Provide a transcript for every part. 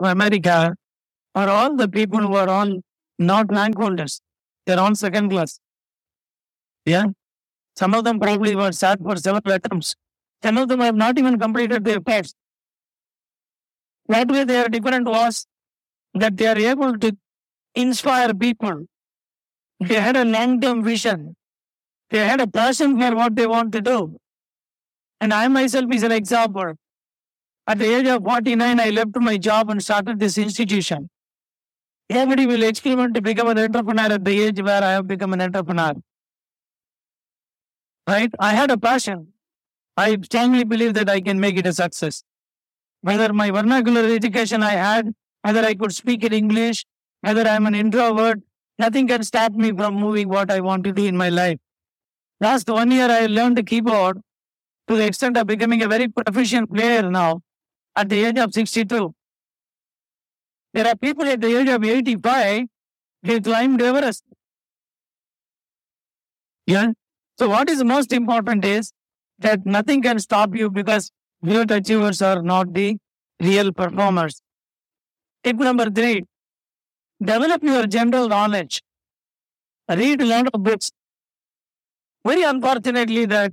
America are all the people who are all not rank holders. They're all second class. Yeah. Some of them probably were sat for several attempts. Some of them have not even completed their tests. What way they are different was that they are able to inspire people. They had a long term vision. They had a passion for what they want to do. And I myself is an example. At the age of 49, I left my job and started this institution. Everybody will experiment to become an entrepreneur at the age where I have become an entrepreneur. Right? I had a passion. I strongly believe that I can make it a success. Whether my vernacular education I had, whether I could speak in English, whether I'm an introvert, nothing can stop me from moving what I want to do in my life. Last one year, I learned the keyboard to the extent of becoming a very proficient player now at the age of 62. There are people at the age of 85, they climbed Everest. Yeah. So what is most important is that nothing can stop you because great achievers are not the real performers. Tip number three, develop your general knowledge. Read a lot of books. Very unfortunately that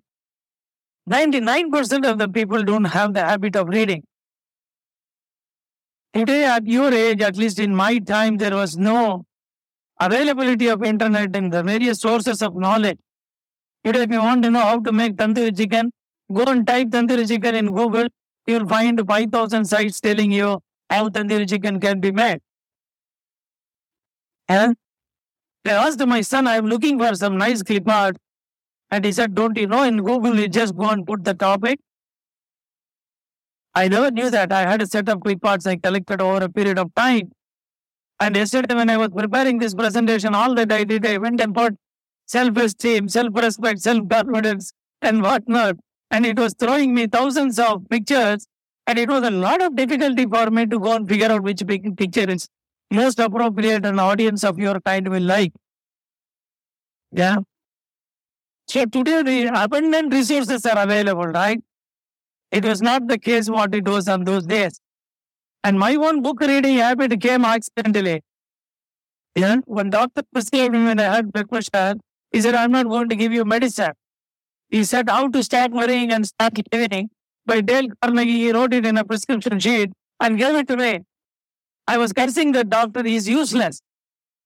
99% of the people don't have the habit of reading. Today, at your age, at least in my time, there was no availability of internet and the various sources of knowledge. Today, if you want to know how to make tandoori chicken, go and type tandoori chicken in Google. You'll find 5,000 sites telling you how tandoori chicken can be made. And I asked my son, I'm looking for some nice clip art. And he said, Don't you know, in Google, you just go and put the topic. I never knew that. I had a set of clip arts I collected over a period of time. And yesterday, when I was preparing this presentation, all that I did, I went and put self esteem, self respect, self confidence, and whatnot. And it was throwing me thousands of pictures. And it was a lot of difficulty for me to go and figure out which picture is most appropriate and audience of your kind will like. Yeah. So today the abundant resources are available, right? It was not the case what it was on those days. And my own book reading habit came accidentally. Yeah. When doctor prescribed me when I had blood pressure, he said, I'm not going to give you medicine. He said how to start worrying and start living. By Dale Carnegie, he wrote it in a prescription sheet and gave it to me. I was cursing the doctor, he's useless.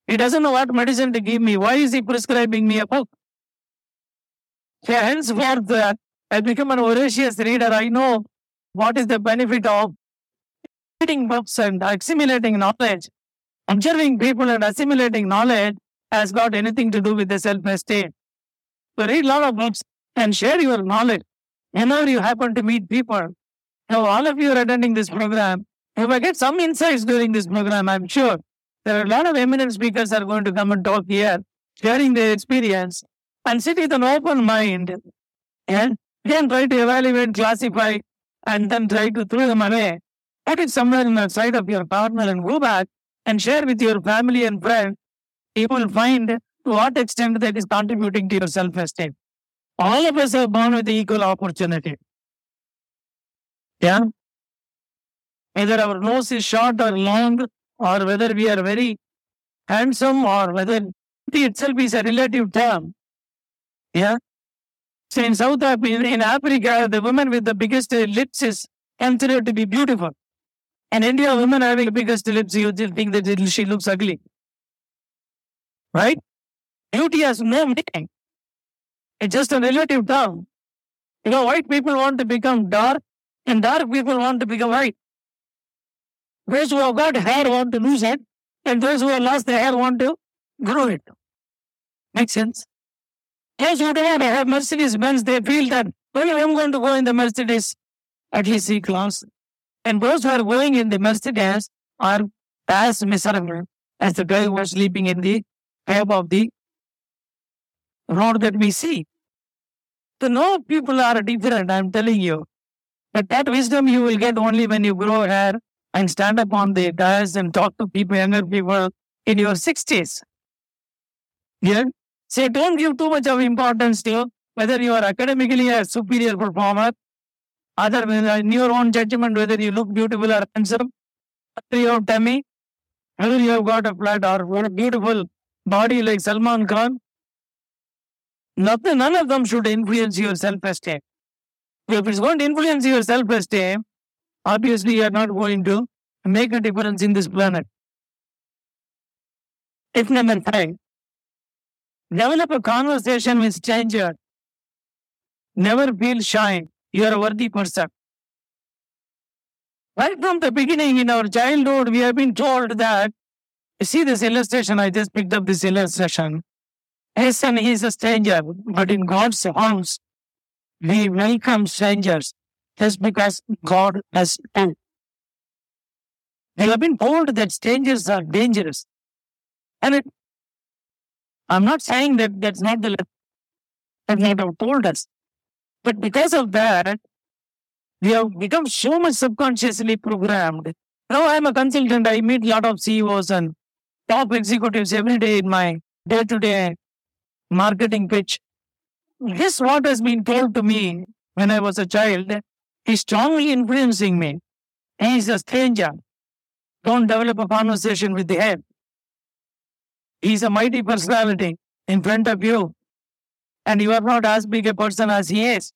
He doesn't know what medicine to give me. Why is he prescribing me a book? Henceforth, I become an voracious reader. I know what is the benefit of reading books and assimilating knowledge. Observing people and assimilating knowledge has got anything to do with the self-esteem. So read a lot of books and share your knowledge. Whenever you happen to meet people, now all of you are attending this program, if I get some insights during this program, I'm sure there are a lot of eminent speakers are going to come and talk here, sharing their experience, and sit with an open mind and then try to evaluate, classify, and then try to throw them away. Put it somewhere in the side of your partner and go back and share with your family and friends. You will find to what extent that is contributing to your self-esteem. All of us are born with equal opportunity. Yeah whether our nose is short or long, or whether we are very handsome, or whether beauty itself is a relative term. Yeah. So in South Africa, in Africa, the woman with the biggest lips is considered to be beautiful. And India, women having the biggest lips, you think that she looks ugly. Right? Beauty has no meaning. It's just a relative term. You know, white people want to become dark, and dark people want to become white. Those who have got hair want to lose it, and those who have lost their hair want to grow it. Makes sense? Those who don't have Mercedes Benz, they feel that, well, I'm going to go in the Mercedes at least C class. And those who are going in the Mercedes are as miserable as the guy who was sleeping in the cab of the road that we see. So no people are different, I'm telling you. But that wisdom you will get only when you grow hair and stand up on the dais and talk to people, younger people in your 60s. Yeah? Say, don't give too much of importance to whether you are academically a superior performer, other in your own judgment, whether you look beautiful or handsome. whether you tummy, whether you have got a flat or a beautiful body like Salman Khan, nothing, none of them should influence your self-esteem. If it's going to influence your self-esteem, obviously you are not going to make a difference in this planet. Tip number five. Develop a conversation with stranger. Never feel shy. You are a worthy person. Right from the beginning in our childhood, we have been told that, see this illustration, I just picked up this illustration. Yes, and he is a stranger, but in God's house, we welcome strangers just because God has done. We have been told that strangers are dangerous. And it, I'm not saying that that's not the that they have told us. But because of that, we have become so much subconsciously programmed. Now I'm a consultant. I meet a lot of CEOs and top executives every day in my day-to-day marketing pitch. This what has been told to me when I was a child is strongly influencing me. He's a stranger. Don't develop a conversation with the head. He's a mighty personality in front of you. And you are not as big a person as he is.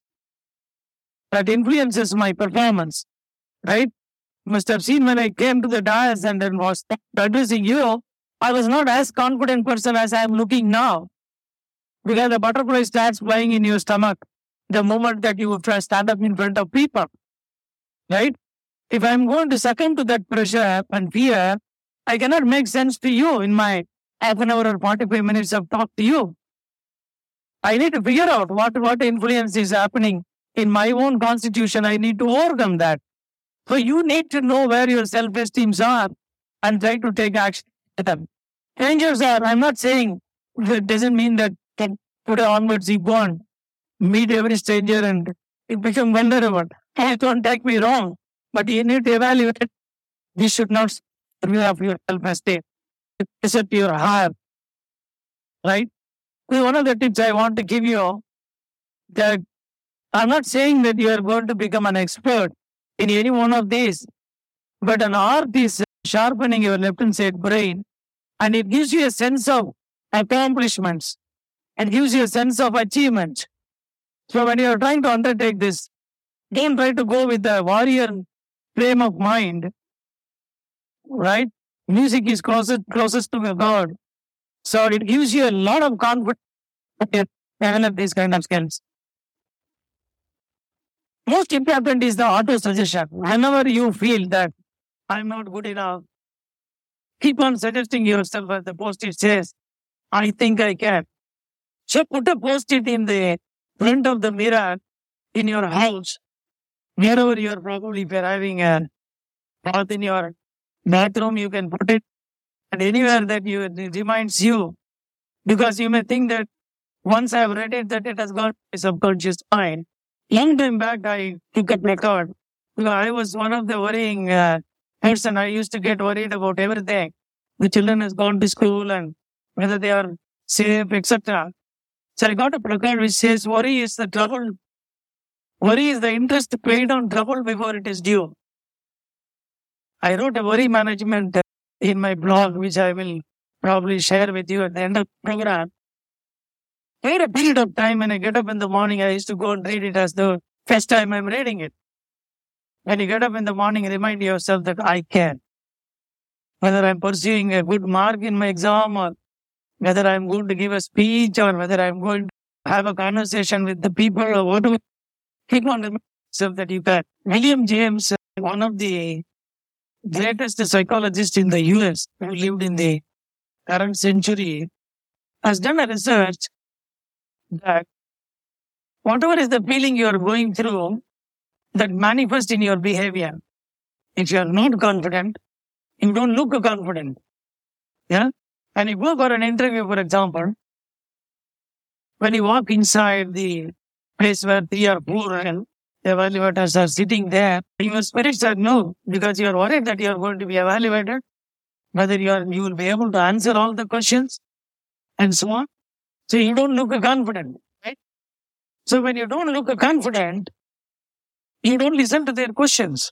That influences my performance. Right? You must have seen when I came to the dais and then was addressing you, I was not as confident person as I am looking now. Because the butterfly starts flying in your stomach the moment that you try stand up in front of people. Right? If I'm going to succumb to that pressure and fear, I cannot make sense to you in my half an hour or 45 minutes of talk to you. I need to figure out what, what influence is happening in my own constitution. I need to overcome that. So you need to know where your self-esteems are and try to take action with them. Strangers are, I'm not saying that doesn't mean that can today onwards you go and meet every stranger and become vulnerable. Don't take me wrong, but you need to evaluate. This should not serve your self-esteem visit your heart. Right? One of the tips I want to give you that I'm not saying that you are going to become an expert in any one of these, but an art is sharpening your left hand side brain and it gives you a sense of accomplishments and gives you a sense of achievement. So when you are trying to undertake this, don't try to go with the warrior frame of mind, right? Music is closest, closest to God. So it gives you a lot of confidence to develop these kind of skills. Most important is the auto suggestion. Whenever you feel that I'm not good enough, keep on suggesting yourself as the post-it says, I think I can. So put a post-it in the front of the mirror in your house, wherever you're probably arriving at, or in your bathroom, you can put it, and anywhere that you reminds you, because you may think that once I've read it, that it has got a subconscious mind. Long time back, I took a record. Because I was one of the worrying uh, person. I used to get worried about everything. The children has gone to school and whether they are safe, etc. So I got a placard which says, "Worry is the trouble. Worry is the interest paid on trouble before it is due." I wrote a worry management in my blog, which I will probably share with you at the end of the program. I had a period of time when I get up in the morning, I used to go and read it as the first time I'm reading it. When you get up in the morning, remind yourself that I can. Whether I'm pursuing a good mark in my exam or whether I'm going to give a speech or whether I'm going to have a conversation with the people or whatever, keep on yourself that you can. William James, one of the greatest psychologist in the US who lived in the current century, has done a research that whatever is the feeling you are going through, that manifests in your behavior. If you are not confident, you don't look confident. Yeah? And you go for an interview, for example, when you walk inside the place where three or four evaluators are sitting there, your spirits are no, because you are worried that you are going to be evaluated, whether you are you will be able to answer all the questions and so on. So you don't look confident, right? So when you don't look confident, you don't listen to their questions.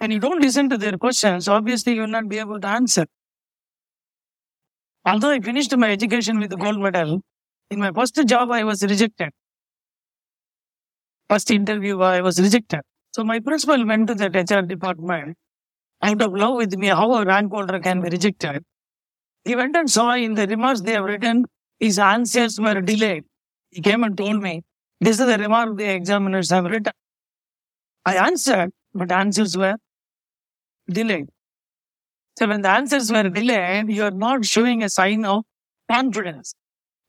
and you don't listen to their questions, obviously you will not be able to answer. Although I finished my education with a gold medal, in my first job I was rejected. First interview I was rejected. So my principal went to the HR department out of love with me, how a rank holder can be rejected. He went and saw in the remarks they have written, his answers were delayed. He came and told me, this is the remark the examiners have written. I answered, but answers were delayed. So when the answers were delayed, you are not showing a sign of confidence.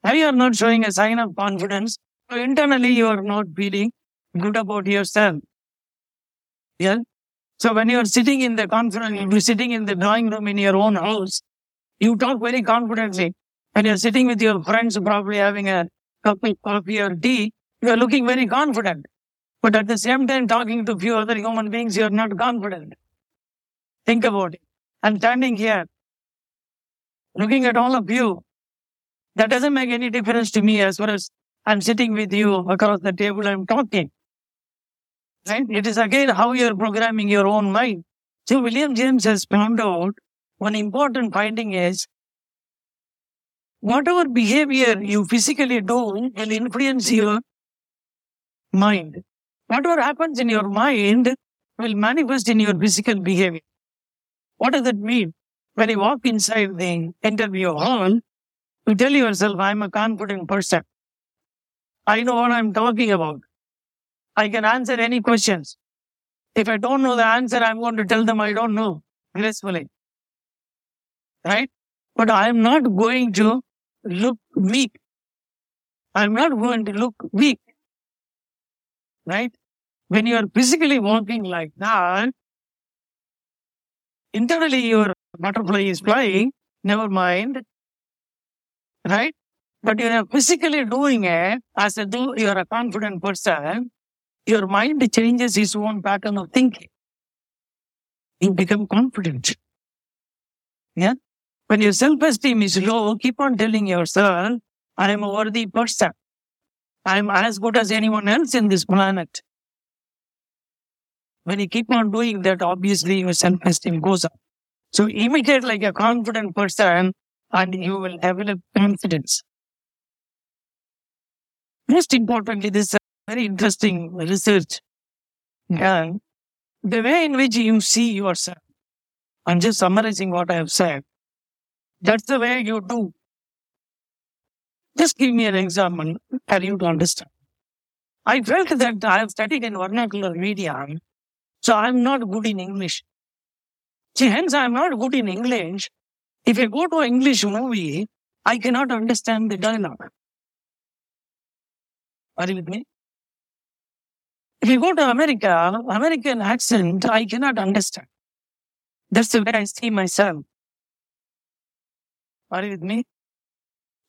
Now you are not showing a sign of confidence. So internally you are not feeling good about yourself. Yeah. So when you are sitting in the conference, you're sitting in the drawing room in your own house, you talk very confidently. When you're sitting with your friends, probably having a cup of coffee or tea, you are looking very confident. But at the same time, talking to few other human beings, you are not confident. Think about it. I'm standing here, looking at all of you. That doesn't make any difference to me as far as I'm sitting with you across the table, I'm talking. Right? It is again how you're programming your own mind. So William James has found out one important finding is whatever behavior you physically do will influence your mind. Whatever happens in your mind will manifest in your physical behavior. What does that mean? When you walk inside the interview hall, you tell yourself, I'm a confident person. I know what I'm talking about. I can answer any questions. If I don't know the answer, I'm going to tell them I don't know gracefully. Right? But I'm not going to look weak. I'm not going to look weak. Right? When you are physically walking like that, internally your butterfly is flying, never mind. Right? But you are physically doing it as though you are a confident person, your mind changes its own pattern of thinking. You become confident. Yeah? When your self-esteem is low, keep on telling yourself, I am a worthy person. I am as good as anyone else in this planet. When you keep on doing that, obviously your self-esteem goes up. So imitate like a confident person and you will develop confidence. Most importantly, this very interesting research. Hmm. And the way in which you see yourself, I'm just summarizing what I have said. That's the way you do. Just give me an example for you to understand. I felt that I have studied in vernacular media, so I'm not good in English. See, hence I'm not good in English. If I go to an English movie, I cannot understand the dialogue. Are you with me? If you go to America, American accent, I cannot understand. That's the way I see myself. Are you with me?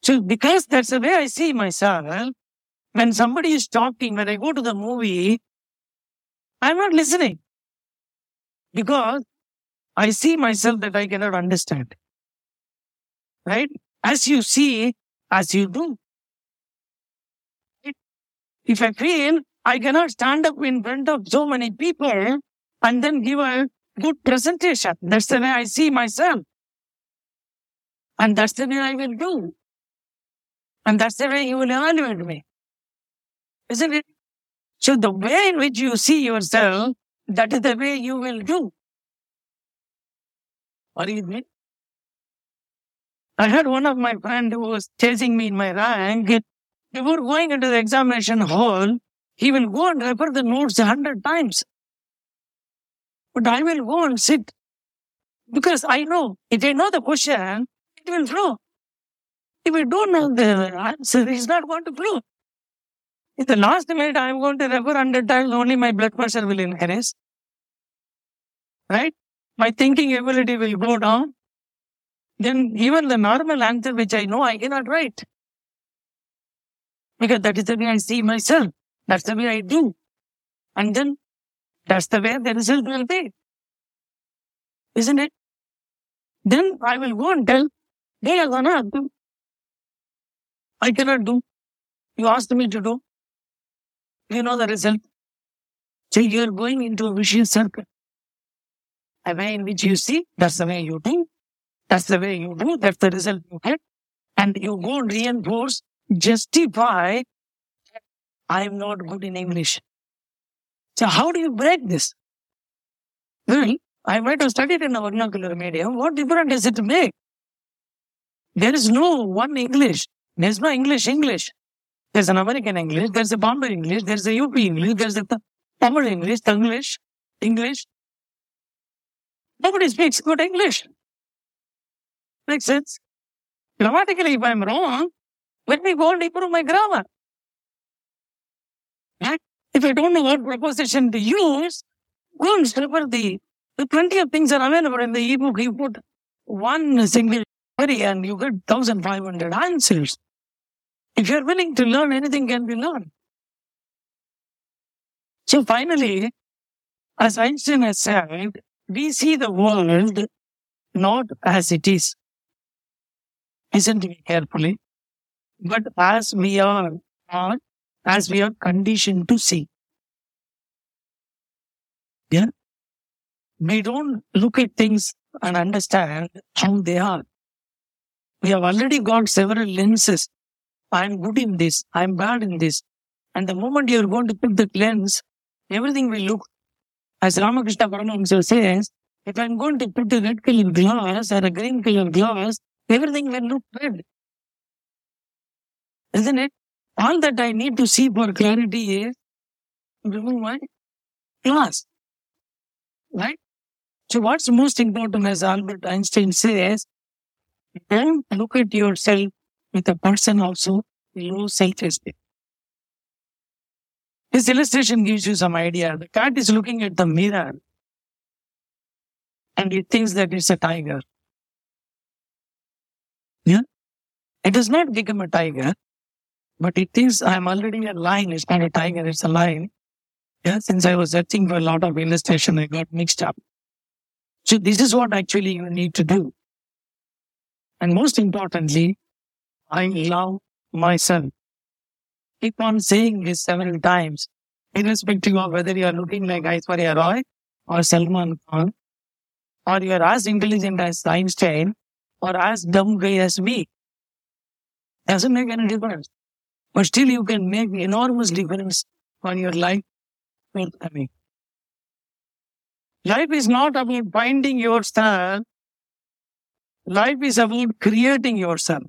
So because that's the way I see myself, when somebody is talking, when I go to the movie, I'm not listening. Because I see myself that I cannot understand. Right? As you see, as you do. If I feel I cannot stand up in front of so many people and then give a good presentation, that's the way I see myself. And that's the way I will do. And that's the way you will evaluate me. Isn't it? So the way in which you see yourself, that is the way you will do. Are you with me? I had one of my friend who was chasing me in my rank. Before going into the examination hall, he will go and refer the notes a hundred times. But I will go and sit because I know if I know the question, it will flow. If I don't know the answer, it's not going to flow. In the last minute, I'm going to refer hundred times, only my blood pressure will increase. Right? My thinking ability will go down. Then even the normal answer which I know, I cannot write. Because that is the way I see myself. That's the way I do. And then that's the way the result will be. Isn't it? Then I will go and tell, they are gonna do. I cannot do. You asked me to do. You know the result. So you are going into a vicious circle. A way in which you see, that's the way you do. That's the way you do. That's the result you get. And you go and reinforce, justify, I'm not good in English. So how do you break this? Well, I might have studied in a vernacular medium. What difference does it make? There is no one English. There's no English English. There's an American English, there's a Bombay English, there's a UP English, there's a Tamil English, English, English. Nobody speaks good English. Makes sense? Grammatically, if I'm wrong, let me go and improve my grammar. If I don't know what preposition to use, go and refer the, the plenty of things are available in the ebook. You put one single query and you get 1,500 answers. If you're willing to learn, anything can be learned. So finally, as Einstein has said, we see the world not as it is. Listen to me carefully, but as we are, or as we are conditioned to see. Yeah. We don't look at things and understand how they are. We have already got several lenses. I'm good in this. I'm bad in this. And the moment you're going to put the lens, everything will look, as Ramakrishna Paramahamsa says, if I'm going to put a red colored glass or a green colored glass, everything will look red. Isn't it? All that I need to see for clarity is remove my glass. Right? So what's most important as Albert Einstein says, don't look at yourself with a person also low self-esteem. This illustration gives you some idea. The cat is looking at the mirror and it thinks that it's a tiger. Yeah? It does not become a tiger, but it is, I'm already a lion. It's not a tiger, it's a lion. Yeah, since I was searching for a lot of illustration, I got mixed up. So this is what actually you need to do. And most importantly, I love myself. Keep on saying this several times, irrespective of whether you are looking like Aishwarya Rai or Salman Khan, or you are as intelligent as Einstein or as dumb guy as me. Doesn't make any difference. But still you can make enormous difference on your life coming. Life is not about finding yourself. Life is about creating yourself.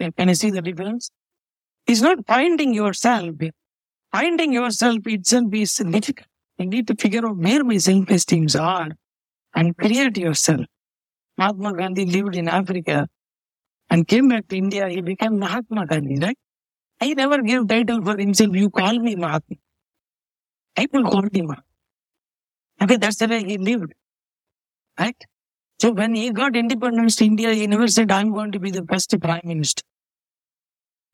Can you see the difference? It's not finding yourself. Finding yourself itself is significant. You need to figure out where my self-esteems are and create yourself. Mahatma Gandhi lived in Africa and came back to India. He became Mahatma Gandhi, right? I never gave title for himself. You call me Mahatma. I will call him Mahatma. Okay, that's the way he lived. Right? So when he got independence to India, he never said, I'm going to be the best prime minister.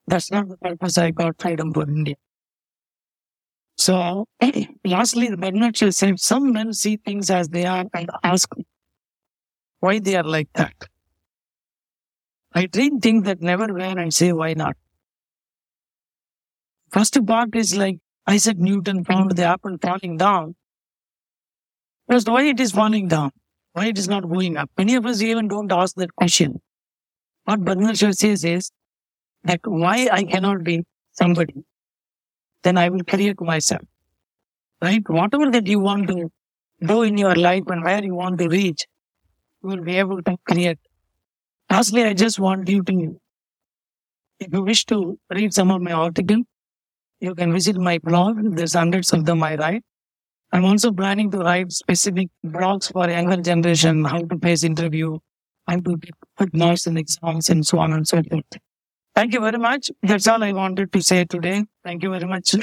That's not the purpose I got freedom for India. So, lastly, the Bernard said, some men see things as they are and ask why they are like that. I dream things that never were and say, why not? First part is like Isaac Newton found the apple falling down. First, why it is falling down? Why it is not going up? Many of us even don't ask that question. What Shaw says is, that why I cannot be somebody, then I will create myself. Right? Whatever that you want to do in your life and where you want to reach, you will be able to create. Lastly, I just want you to, if you wish to read some of my articles, you can visit my blog. There's hundreds of them I write. I'm also planning to write specific blogs for younger generation, how to face interview, how to put marks in exams and so on and so forth. Thank you very much. That's all I wanted to say today. Thank you very much.